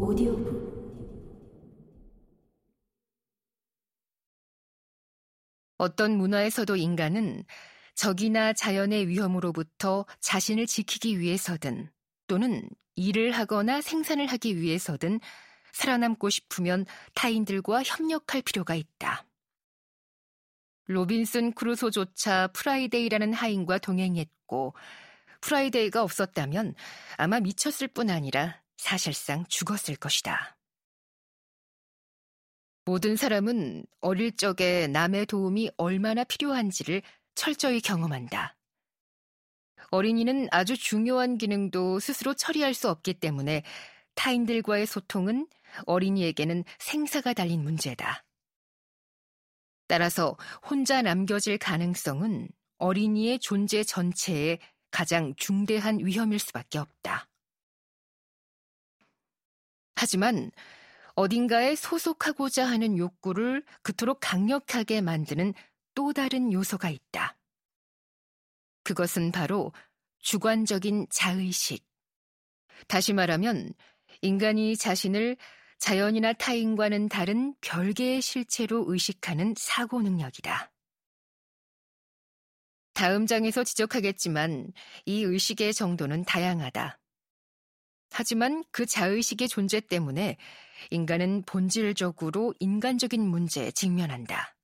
오디오북 어떤 문화에서도 인간은 적이나 자연의 위험으로부터 자신을 지키기 위해서든 또는 일을 하거나 생산을 하기 위해서든 살아남고 싶으면 타인들과 협력할 필요가 있다. 로빈슨 크루소조차 프라이데이라는 하인과 동행했고 프라이데이가 없었다면 아마 미쳤을 뿐 아니라 사실상 죽었을 것이다. 모든 사람은 어릴 적에 남의 도움이 얼마나 필요한지를 철저히 경험한다. 어린이는 아주 중요한 기능도 스스로 처리할 수 없기 때문에 타인들과의 소통은 어린이에게는 생사가 달린 문제다. 따라서 혼자 남겨질 가능성은 어린이의 존재 전체에 가장 중대한 위험일 수밖에 없다. 하지만 어딘가에 소속하고자 하는 욕구를 그토록 강력하게 만드는 또 다른 요소가 있다. 그것은 바로 주관적인 자의식. 다시 말하면 인간이 자신을 자연이나 타인과는 다른 별개의 실체로 의식하는 사고 능력이다. 다음 장에서 지적하겠지만 이 의식의 정도는 다양하다. 하지만 그 자의식의 존재 때문에 인간은 본질적으로 인간적인 문제에 직면한다.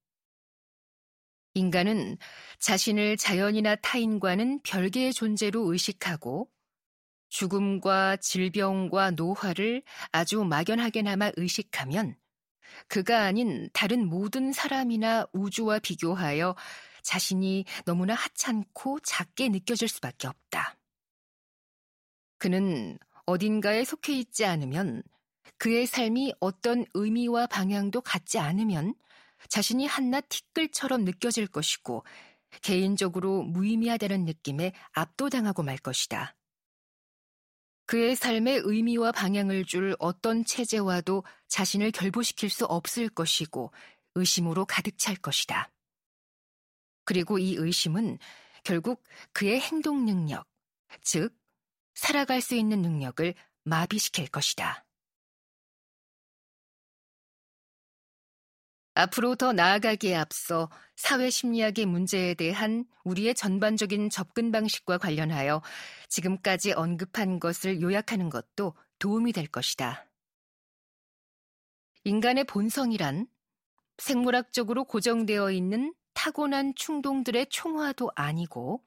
인간은 자신을 자연이나 타인과는 별개의 존재로 의식하고 죽음과 질병과 노화를 아주 막연하게나마 의식하면 그가 아닌 다른 모든 사람이나 우주와 비교하여 자신이 너무나 하찮고 작게 느껴질 수밖에 없다. 그는 어딘가에 속해 있지 않으면 그의 삶이 어떤 의미와 방향도 갖지 않으면 자신이 한낱 티끌처럼 느껴질 것이고 개인적으로 무의미하다는 느낌에 압도당하고 말 것이다. 그의 삶의 의미와 방향을 줄 어떤 체제와도 자신을 결부시킬 수 없을 것이고 의심으로 가득 찰 것이다. 그리고 이 의심은 결국 그의 행동 능력, 즉, 살아갈 수 있는 능력을 마비시킬 것이다. 앞으로 더 나아가기에 앞서 사회 심리학의 문제에 대한 우리의 전반적인 접근 방식과 관련하여 지금까지 언급한 것을 요약하는 것도 도움이 될 것이다. 인간의 본성이란 생물학적으로 고정되어 있는 타고난 충동들의 총화도 아니고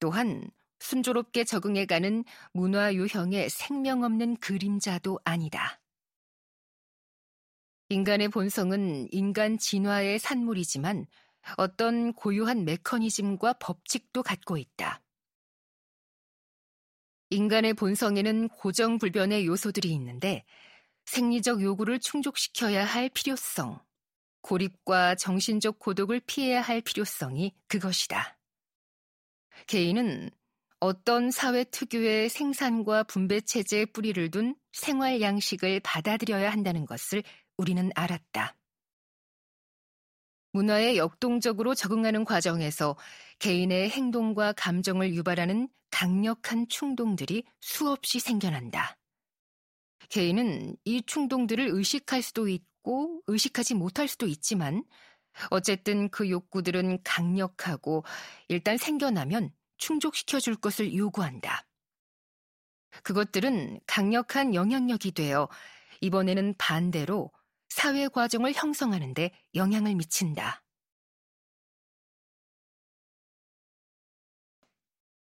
또한 순조롭게 적응해가는 문화 유형의 생명 없는 그림자도 아니다. 인간의 본성은 인간 진화의 산물이지만 어떤 고유한 메커니즘과 법칙도 갖고 있다. 인간의 본성에는 고정불변의 요소들이 있는데 생리적 요구를 충족시켜야 할 필요성, 고립과 정신적 고독을 피해야 할 필요성이 그것이다. 개인은 어떤 사회 특유의 생산과 분배 체제에 뿌리를 둔 생활 양식을 받아들여야 한다는 것을 우리는 알았다. 문화에 역동적으로 적응하는 과정에서 개인의 행동과 감정을 유발하는 강력한 충동들이 수없이 생겨난다. 개인은 이 충동들을 의식할 수도 있고 의식하지 못할 수도 있지만 어쨌든 그 욕구들은 강력하고 일단 생겨나면 충족시켜 줄 것을 요구한다. 그것들은 강력한 영향력이 되어 이번에는 반대로 사회 과정을 형성하는데 영향을 미친다.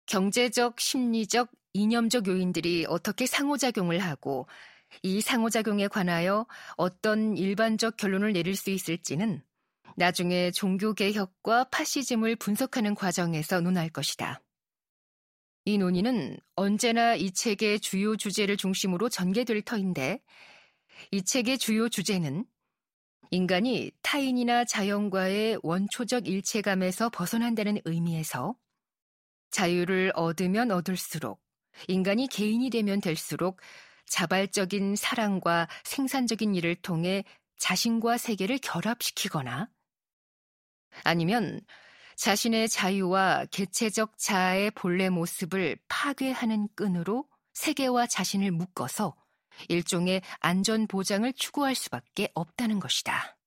경제적, 심리적, 이념적 요인들이 어떻게 상호작용을 하고 이 상호작용에 관하여 어떤 일반적 결론을 내릴 수 있을지는 나중에 종교개혁과 파시즘을 분석하는 과정에서 논할 것이다. 이 논의는 언제나 이 책의 주요 주제를 중심으로 전개될 터인데 이 책의 주요 주제는 인간이 타인이나 자연과의 원초적 일체감에서 벗어난다는 의미에서 자유를 얻으면 얻을수록 인간이 개인이 되면 될수록 자발적인 사랑과 생산적인 일을 통해 자신과 세계를 결합시키거나 아니면 자신의 자유와 개체적 자아의 본래 모습을 파괴하는 끈으로 세계와 자신을 묶어서 일종의 안전 보장을 추구할 수밖에 없다는 것이다.